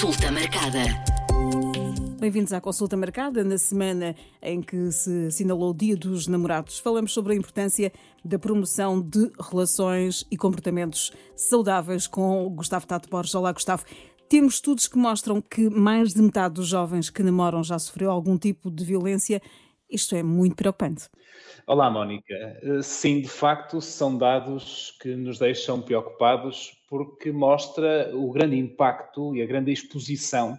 Consulta marcada. Bem-vindos à consulta marcada. Na semana em que se assinalou o Dia dos Namorados, falamos sobre a importância da promoção de relações e comportamentos saudáveis com Gustavo Tato Borges. Olá, Gustavo. Temos estudos que mostram que mais de metade dos jovens que namoram já sofreu algum tipo de violência. Isto é muito preocupante. Olá, Mónica. Eh, sim, de facto, são dados que nos deixam preocupados porque mostra o grande impacto e a grande exposição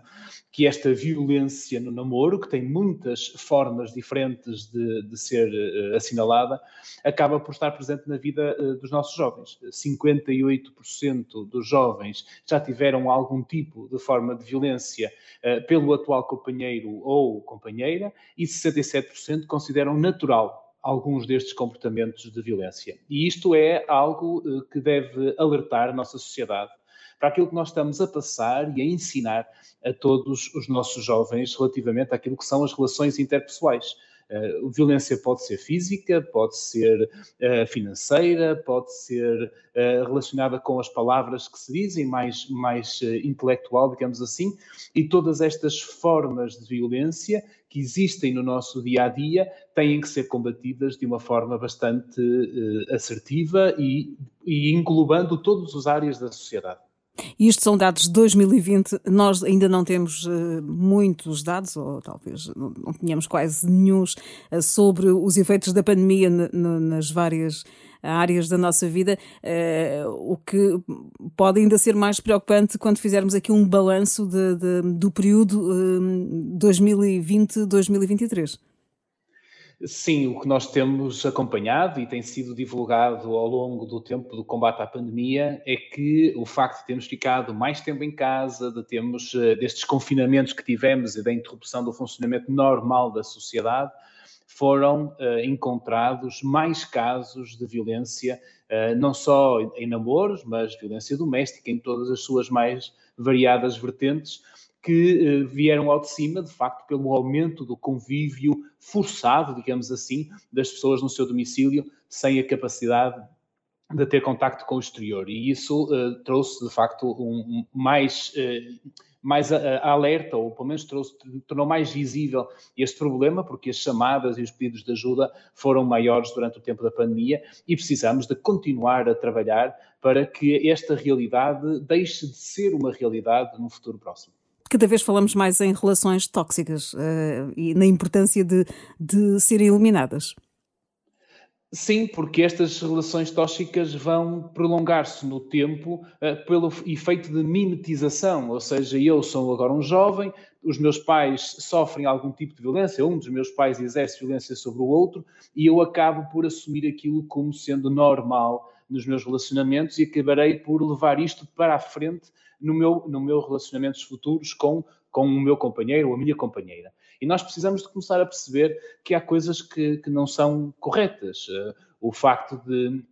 que esta violência no namoro, que tem muitas formas diferentes de, de ser uh, assinalada, acaba por estar presente na vida uh, dos nossos jovens. 58% dos jovens já tiveram algum tipo de forma de violência pelo atual companheiro ou companheira e 67% consideram natural alguns destes comportamentos de violência. E isto é algo eh, que deve alertar a nossa sociedade para aquilo que nós estamos a passar e a ensinar a todos os nossos jovens relativamente àquilo que são as relações interpessoais. Uh, violência pode ser física, pode ser uh, financeira, pode ser uh, relacionada com as palavras que se dizem, mais, mais intelectual, digamos assim, e todas estas formas de violência que existem no nosso dia a dia têm que ser combatidas de uma forma bastante assertiva e, e englobando todas as áreas da sociedade. E isto são dados de 2020. Nós ainda não temos uh, muitos dados, ou talvez não, não tenhamos quase nenhum, uh, sobre os efeitos da pandemia nas várias áreas da nossa vida, uh, o que pode ainda ser mais preocupante quando fizermos aqui um balanço de, de, do período 2020-2023. Sim, o que nós temos acompanhado e tem sido divulgado ao longo do tempo do combate à pandemia é que o facto de termos ficado mais tempo em casa, de termos eh, destes confinamentos que tivemos e da interrupção do funcionamento normal da sociedade, foram uh, encontrados mais casos de violência, uh, não só em namoros, mas violência doméstica em todas as suas mais variadas vertentes, que uh, vieram ao de cima, de facto, pelo aumento do convívio forçado, digamos assim, das pessoas no seu domicílio, sem a capacidade de ter contacto com o exterior. E isso uh, trouxe, de facto, um, mais, uh, mais alerta, ou pelo menos trouxe, tornou mais visível este problema, porque as chamadas e os pedidos de ajuda foram maiores durante o tempo da pandemia e precisamos de continuar a trabalhar para que esta realidade deixe de ser uma realidade no futuro próximo cada vez falamos mais em relações tóxicas uh, e na importância de, de serem eliminadas. Sim, porque estas relações tóxicas vão prolongar-se no tempo uh, pelo efeito de mimetização, ou seja, eu sou agora um jovem, os meus pais sofrem algum tipo de violência, um dos meus pais exerce violência sobre o outro, e eu acabo por assumir aquilo como sendo normal nos meus relacionamentos e acabarei por levar isto para a frente no meu, no meu relacionamentos futuros com, com o meu companheiro ou a minha companheira. E nós precisamos de começar a perceber que há coisas que, que não são corretas. Uh, o facto de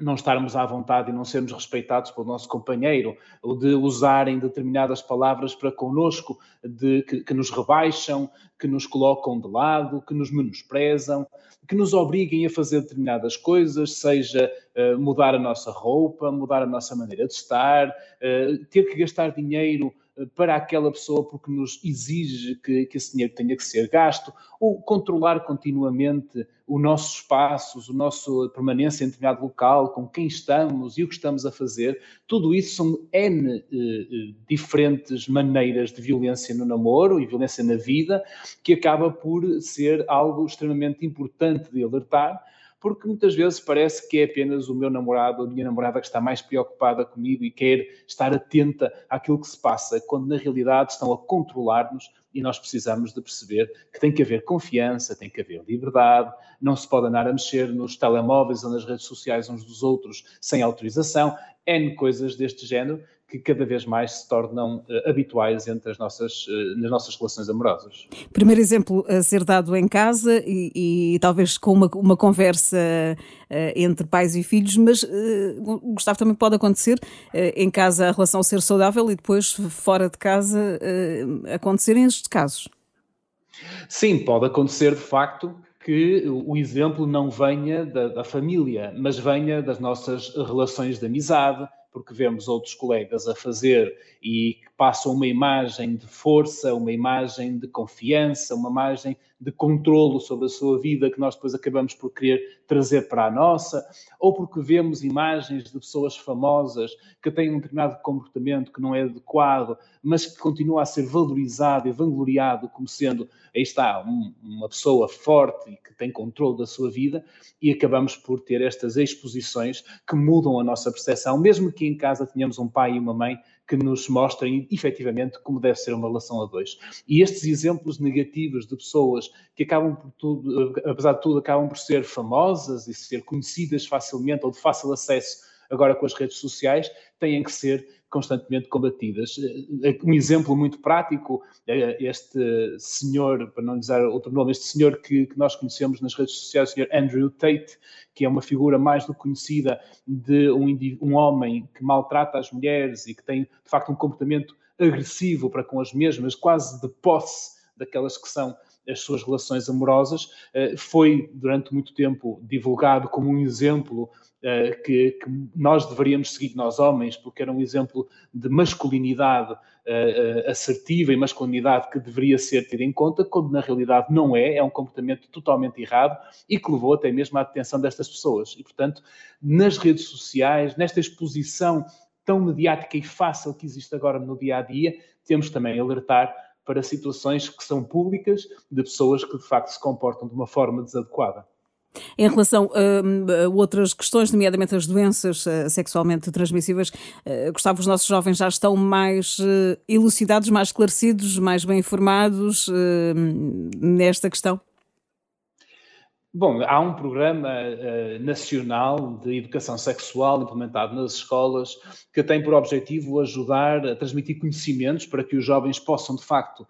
não estarmos à vontade e não sermos respeitados pelo nosso companheiro, ou de usarem determinadas palavras para connosco, de, que, que, nos rebaixam, que nos colocam de lado, que nos menosprezam, que nos obriguem a fazer determinadas coisas, seja uh, mudar a nossa roupa, mudar a nossa maneira de estar, uh, ter que gastar dinheiro para aquela pessoa porque nos exige que, que esse dinheiro tenha que ser gasto, ou controlar continuamente o nosso espaço, a nossa permanência em determinado local, com quem estamos e o que estamos a fazer, tudo isso são N eh, eh, diferentes maneiras de violência no namoro e violência na vida, que acaba por ser algo extremamente importante de alertar, porque muitas vezes parece que é apenas o meu namorado ou a minha namorada que está mais preocupada comigo e quer estar atenta àquilo que se passa, quando na realidade estão a controlar-nos e nós precisamos de perceber que tem que haver confiança, tem que haver liberdade, não se pode andar a mexer nos telemóveis ou nas redes sociais uns dos outros sem autorização, N coisas deste género que cada vez mais se tornam uh, habituais entre as nossas, uh, nas nossas relações amorosas. Primeiro exemplo a ser dado em casa e, e talvez com uma, uma conversa uh, entre pais e filhos, mas Gustavo também pode acontecer em casa a relação ser saudável e depois fora de casa acontecerem estes casos. Sim, pode acontecer de facto que o exemplo não venha da, da, família, mas venha das nossas relações de amizade, porque vemos outros colegas a fazer e que passam uma imagem de força, uma imagem de confiança, uma imagem de controlo sobre a sua vida que nós depois acabamos por querer trazer para a nossa, ou porque vemos imagens de pessoas famosas que têm um determinado comportamento que não é adequado, mas que continua a ser valorizado e vangloriado como sendo, aí está, um, uma pessoa forte e que tem controle da sua vida, e acabamos por ter estas exposições que mudam a nossa percepção, mesmo que em casa tenhamos um pai e uma mãe que nos mostrem efetivamente como deve ser uma relação a dois. E estes exemplos negativos de pessoas que acabam por tudo, apesar de tudo, acabam por ser famosas e ser conhecidas facilmente ou de fácil acesso agora com as redes sociais, têm que ser constantemente combatidas. Um exemplo muito prático, é este senhor, para não dizer outro nome, este senhor que, que, nós conhecemos nas redes sociais, o senhor Andrew Tate, que é uma figura mais do que conhecida de um, um homem que maltrata as mulheres e que tem, de facto, um comportamento agressivo para com as mesmas, quase de posse daquelas que são as suas relações amorosas, eh, foi durante muito tempo divulgado como um exemplo eh, que, que, nós deveríamos seguir, nós homens, porque era um exemplo de masculinidade uh, assertiva e masculinidade que deveria ser tida em conta, quando na realidade não é, é um comportamento totalmente errado e que levou até mesmo à detenção destas pessoas. E, portanto, nas redes sociais, nesta exposição tão mediática e fácil que existe agora no dia a dia, temos também alertar para situações que são públicas de pessoas que de facto se comportam de uma forma desadequada. Em relação a, outras questões, nomeadamente as doenças uh, sexualmente transmissíveis, uh, Gustavo, os nossos jovens já estão mais uh, elucidados, mais esclarecidos, mais bem informados nesta questão? Bom, há um programa uh, nacional de educação sexual implementado nas escolas que tem por objetivo ajudar a transmitir conhecimentos para que os jovens possam, de facto,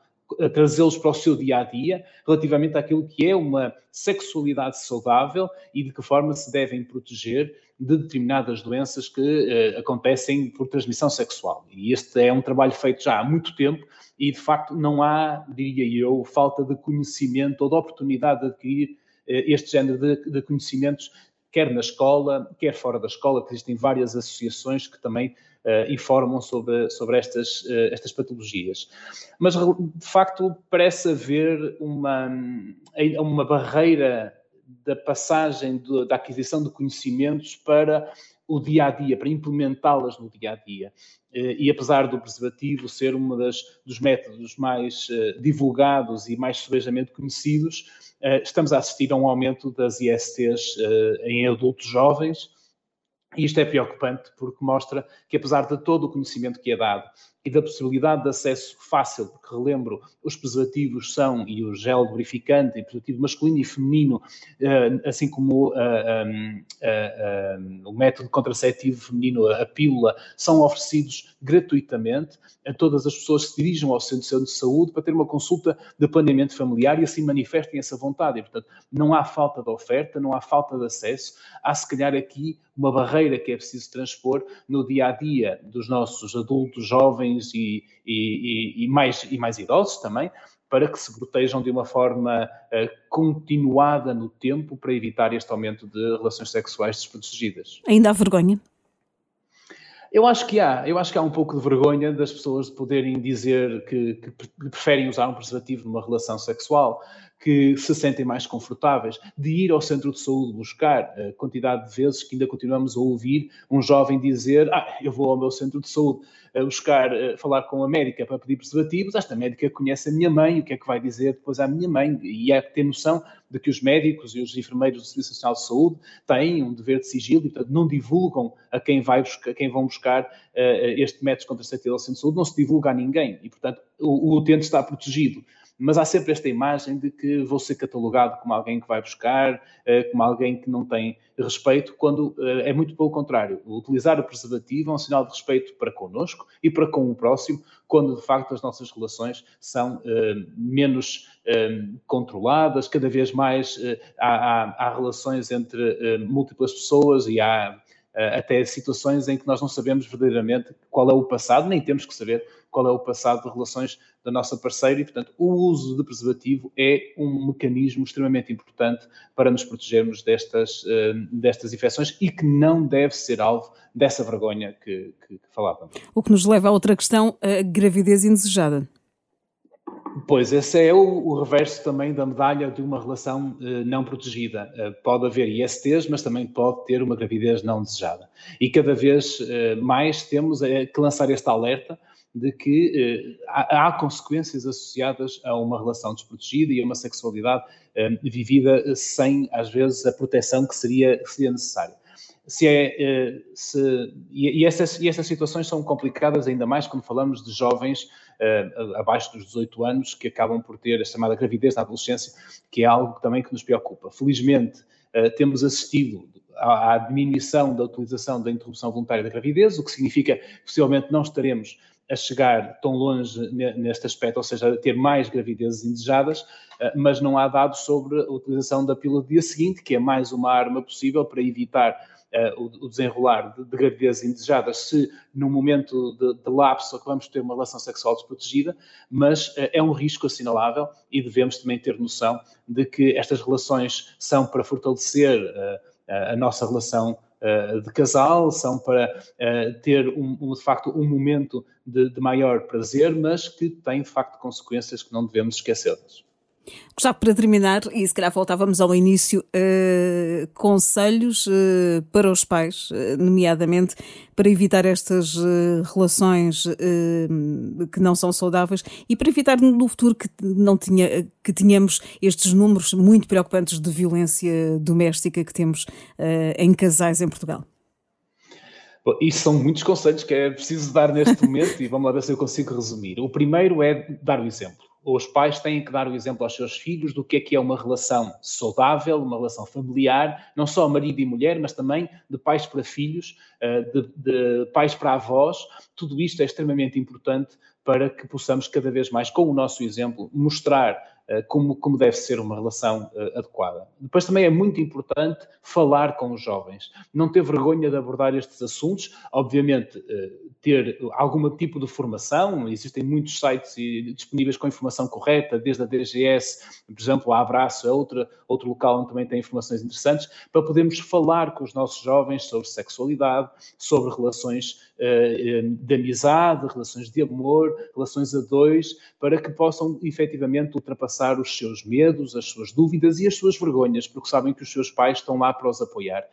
trazê-los para o seu dia a dia relativamente àquilo que é uma sexualidade saudável e de que forma se devem proteger de determinadas doenças que uh, acontecem por transmissão sexual. E este é um trabalho feito já há muito tempo e, de facto, não há, diria eu, falta de conhecimento ou de oportunidade de adquirir este género de, de conhecimentos quer na escola, quer fora da escola, que existem várias associações que também uh, informam sobre, sobre estas, uh, estas patologias. Mas, de facto, parece haver uma, uma barreira da passagem da aquisição de conhecimentos para o dia a dia, para implementá-las no dia a dia. Eh, e apesar do preservativo ser um dos métodos mais divulgados e mais sebejamente conhecidos, estamos a assistir a um aumento das ISTs em adultos jovens e isto é preocupante porque mostra que, apesar de todo o conhecimento que é dado e da possibilidade de acesso fácil, porque relembro, os preservativos são, e o gel lubrificante, e preservativo masculino e feminino, eh, assim como eh, eh, o método contraceptivo feminino, a pílula, são oferecidos gratuitamente a todas as pessoas que se dirijam ao centro de saúde para ter uma consulta de planeamento familiar e assim manifestem essa vontade. E, portanto, não há falta de oferta, não há falta de acesso, há se calhar aqui uma barreira que é preciso transpor no dia a dia dos nossos adultos, jovens, jovens e, e, e, mais, e mais idosos também, para que se protejam de uma forma uh, continuada no tempo para evitar este aumento de relações sexuais desprotegidas. Ainda há vergonha? Eu acho que há, eu acho que há um pouco de vergonha das pessoas de poderem dizer que, que preferem usar um preservativo numa relação sexual que se sentem mais confortáveis, de ir ao centro de saúde buscar a quantidade de vezes que ainda continuamos a ouvir um jovem dizer: Ah, eu vou ao meu centro de saúde a buscar, a falar com a médica para pedir preservativos, esta médica conhece a minha mãe, o que é que vai dizer depois à minha mãe? E é ter noção de que os médicos e os enfermeiros do Serviço Nacional de Saúde têm um dever de sigilo e, portanto, não divulgam a quem, vai buscar, quem vão buscar uh, este método contraceptivo ao centro de saúde, não se divulga a ninguém e, portanto, o, o utente está protegido mas há sempre esta imagem de que vou ser catalogado como alguém que vai buscar, eh, como alguém que não tem respeito, quando eh, é muito pelo contrário. Utilizar o preservativo é um sinal de respeito para connosco e para com o próximo, quando de facto as nossas relações são eh, menos controladas, cada vez mais há, há, há relações entre múltiplas pessoas e há até situações em que nós não sabemos verdadeiramente qual é o passado, nem temos que saber qual é o passado de relações da nossa parceira e, portanto, o uso de preservativo é um mecanismo extremamente importante para nos protegermos destas, uh, destas infecções e que não deve ser alvo dessa vergonha que, que, que falávamos. O que nos leva a outra questão, a gravidez indesejada. Pois, esse é o, o, reverso também da medalha de uma relação uh, não protegida. Uh, pode haver ISTs, mas também pode ter uma gravidez não desejada. E cada vez uh, mais temos que lançar este alerta de que há, há, consequências associadas a uma relação desprotegida e a uma sexualidade vivida sem, às vezes, a proteção que seria, que seria necessária se é, se, e, essas, e essas situações são complicadas ainda mais quando falamos de jovens uh, abaixo dos 18 anos que acabam por ter a chamada gravidez na adolescência, que é algo também que nos preocupa. Felizmente, uh, temos assistido à, diminuição da utilização da interrupção voluntária da gravidez, o que significa que possivelmente não estaremos a chegar tão longe neste aspecto, ou seja, a ter mais gravidezes indesejadas, eh, mas não há dados sobre a utilização da pílula do dia seguinte, que é mais uma arma possível para evitar uh, o, desenrolar de, de gravidezes indesejadas se no momento de, de lapso de ter uma relação sexual desprotegida, mas uh, é um risco assinalável e devemos também ter noção de que estas relações são para fortalecer uh, a nossa relação de casal, são para ter um, um, de facto um momento de, de maior prazer, mas que têm de facto consequências que não devemos esquecê-las. Gostava para terminar, e se calhar voltávamos ao início, uh, conselhos uh, para os pais, uh, nomeadamente para evitar estas relações que não são saudáveis e para evitar no futuro que, não tinha, que tenhamos estes números muito preocupantes de violência doméstica que temos em casais em Portugal. Isso são muitos conselhos que é preciso dar neste momento e vamos lá ver se eu consigo resumir. O primeiro é dar o exemplo os pais têm que dar o exemplo aos seus filhos do que é que é uma relação saudável, uma relação familiar, não só marido e mulher, mas também de pais para filhos, eh, de, de pais para avós. Tudo isto é extremamente importante para que possamos cada vez mais, com o nosso exemplo, mostrar como, como deve ser uma relação uh, adequada. Depois também é muito importante falar com os jovens, não ter vergonha de abordar estes assuntos, obviamente uh, ter algum tipo de formação, existem muitos sites disponíveis com informação correta, desde a DGS, por exemplo, a Abraço é outra, outro local onde também tem informações interessantes, para podermos falar com os nossos jovens sobre sexualidade, sobre relações de amizade, relações de amor, relações a dois, para que possam efetivamente ultrapassar os seus medos, as suas dúvidas e as suas vergonhas, porque sabem que os seus pais estão lá para os apoiar.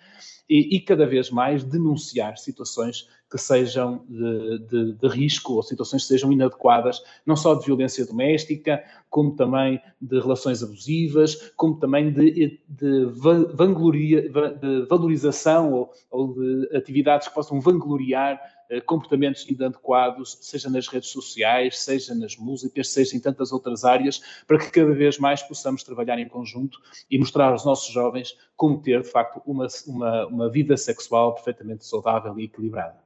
E, e cada vez mais denunciar situações que sejam de, de, de, risco ou situações que sejam inadequadas, não só de violência doméstica, como também de relações abusivas, como também de, de, vangloria, de valorização ou, ou de atividades que possam vangloriar comportamentos inadequados, seja nas redes sociais, seja nas músicas, seja em tantas outras áreas, para que cada vez mais possamos trabalhar em conjunto e mostrar aos nossos jovens como ter, de facto, uma, uma, uma vida sexual perfeitamente saudável e equilibrada.